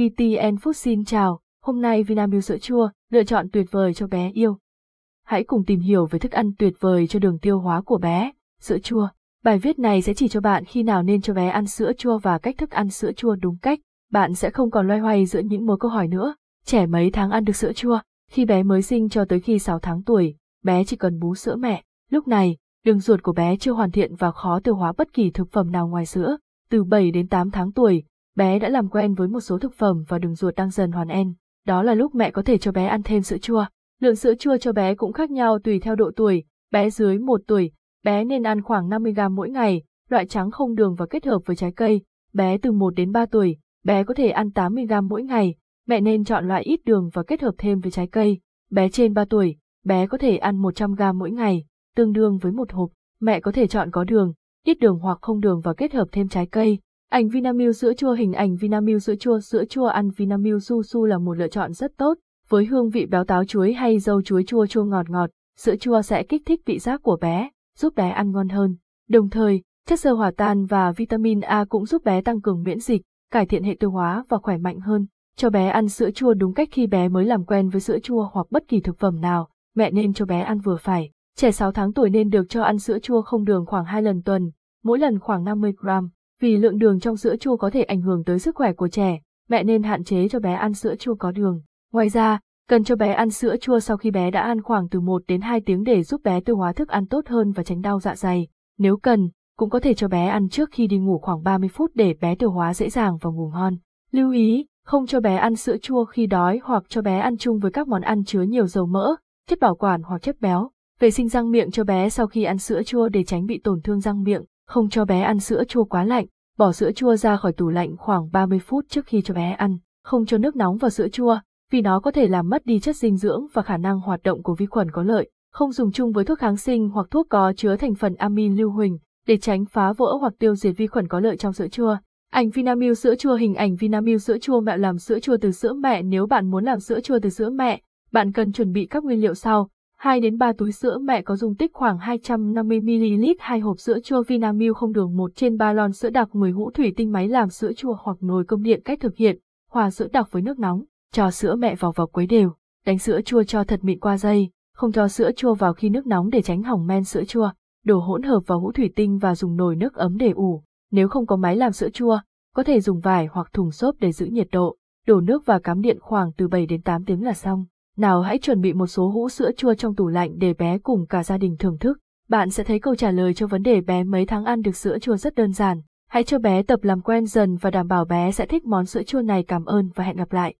VTN Food xin chào, hôm nay Vinamilk sữa chua, lựa chọn tuyệt vời cho bé yêu. Hãy cùng tìm hiểu về thức ăn tuyệt vời cho đường tiêu hóa của bé, sữa chua. Bài viết này sẽ chỉ cho bạn khi nào nên cho bé ăn sữa chua và cách thức ăn sữa chua đúng cách. Bạn sẽ không còn loay hoay giữa những mối câu hỏi nữa. Trẻ mấy tháng ăn được sữa chua? Khi bé mới sinh cho tới khi 6 tháng tuổi, bé chỉ cần bú sữa mẹ. Lúc này, đường ruột của bé chưa hoàn thiện và khó tiêu hóa bất kỳ thực phẩm nào ngoài sữa. Từ 7 đến 8 tháng tuổi, bé đã làm quen với một số thực phẩm và đường ruột đang dần hoàn en. Đó là lúc mẹ có thể cho bé ăn thêm sữa chua. Lượng sữa chua cho bé cũng khác nhau tùy theo độ tuổi, bé dưới 1 tuổi, bé nên ăn khoảng 50g mỗi ngày, loại trắng không đường và kết hợp với trái cây. Bé từ 1 đến 3 tuổi, bé có thể ăn 80g mỗi ngày, mẹ nên chọn loại ít đường và kết hợp thêm với trái cây. Bé trên 3 tuổi, bé có thể ăn 100g mỗi ngày, tương đương với một hộp. Mẹ có thể chọn có đường, ít đường hoặc không đường và kết hợp thêm trái cây. Ảnh Vinamilk sữa chua Hình ảnh Vinamilk sữa chua Sữa chua ăn Vinamilk su su là một lựa chọn rất tốt, với hương vị béo táo chuối hay dâu chuối chua chua ngọt ngọt, sữa chua sẽ kích thích vị giác của bé, giúp bé ăn ngon hơn. Đồng thời, chất xơ hòa tan và vitamin A cũng giúp bé tăng cường miễn dịch, cải thiện hệ tiêu hóa và khỏe mạnh hơn. Cho bé ăn sữa chua đúng cách khi bé mới làm quen với sữa chua hoặc bất kỳ thực phẩm nào, mẹ nên cho bé ăn vừa phải. Trẻ 6 tháng tuổi nên được cho ăn sữa chua không đường khoảng 2 lần tuần, mỗi lần khoảng 50 gram. Vì lượng đường trong sữa chua có thể ảnh hưởng tới sức khỏe của trẻ, mẹ nên hạn chế cho bé ăn sữa chua có đường. Ngoài ra, cần cho bé ăn sữa chua sau khi bé đã ăn khoảng từ 1 đến 2 tiếng để giúp bé tiêu hóa thức ăn tốt hơn và tránh đau dạ dày. Nếu cần, cũng có thể cho bé ăn trước khi đi ngủ khoảng 30 phút để bé tiêu hóa dễ dàng và ngủ ngon. Lưu ý, không cho bé ăn sữa chua khi đói hoặc cho bé ăn chung với các món ăn chứa nhiều dầu mỡ, chất bảo quản hoặc chất béo. Vệ sinh răng miệng cho bé sau khi ăn sữa chua để tránh bị tổn thương răng miệng, không cho bé ăn sữa chua quá lạnh, bỏ sữa chua ra khỏi tủ lạnh khoảng 30 phút trước khi cho bé ăn, không cho nước nóng vào sữa chua, vì nó có thể làm mất đi chất dinh dưỡng và khả năng hoạt động của vi khuẩn có lợi, không dùng chung với thuốc kháng sinh hoặc thuốc có chứa thành phần amin lưu huỳnh, để tránh phá vỡ hoặc tiêu diệt vi khuẩn có lợi trong sữa chua. Ảnh Vinamilk sữa chua Hình ảnh Vinamilk sữa chua mẹ làm sữa chua từ sữa mẹ Nếu bạn muốn làm sữa chua từ sữa mẹ, bạn cần chuẩn bị các nguyên liệu sau. 2 đến 3 túi sữa mẹ có dung tích khoảng 250ml hai hộp sữa chua Vinamilk không đường 1 trên 3 lon sữa đặc 10 hũ thủy tinh máy làm sữa chua hoặc nồi công điện cách thực hiện, hòa sữa đặc với nước nóng, cho sữa mẹ vào vào quấy đều, đánh sữa chua cho thật mịn qua dây, không cho sữa chua vào khi nước nóng để tránh hỏng men sữa chua, đổ hỗn hợp vào hũ thủy tinh và dùng nồi nước ấm để ủ. Nếu không có máy làm sữa chua, có thể dùng vải hoặc thùng xốp để giữ nhiệt độ, đổ nước và cắm điện khoảng từ 7 đến 8 tiếng là xong. Nào hãy chuẩn bị một số hũ sữa chua trong tủ lạnh để bé cùng cả gia đình thưởng thức. Bạn sẽ thấy câu trả lời cho vấn đề bé mấy tháng ăn được sữa chua rất đơn giản. Hãy cho bé tập làm quen dần và đảm bảo bé sẽ thích món sữa chua này. Cảm ơn và hẹn gặp lại.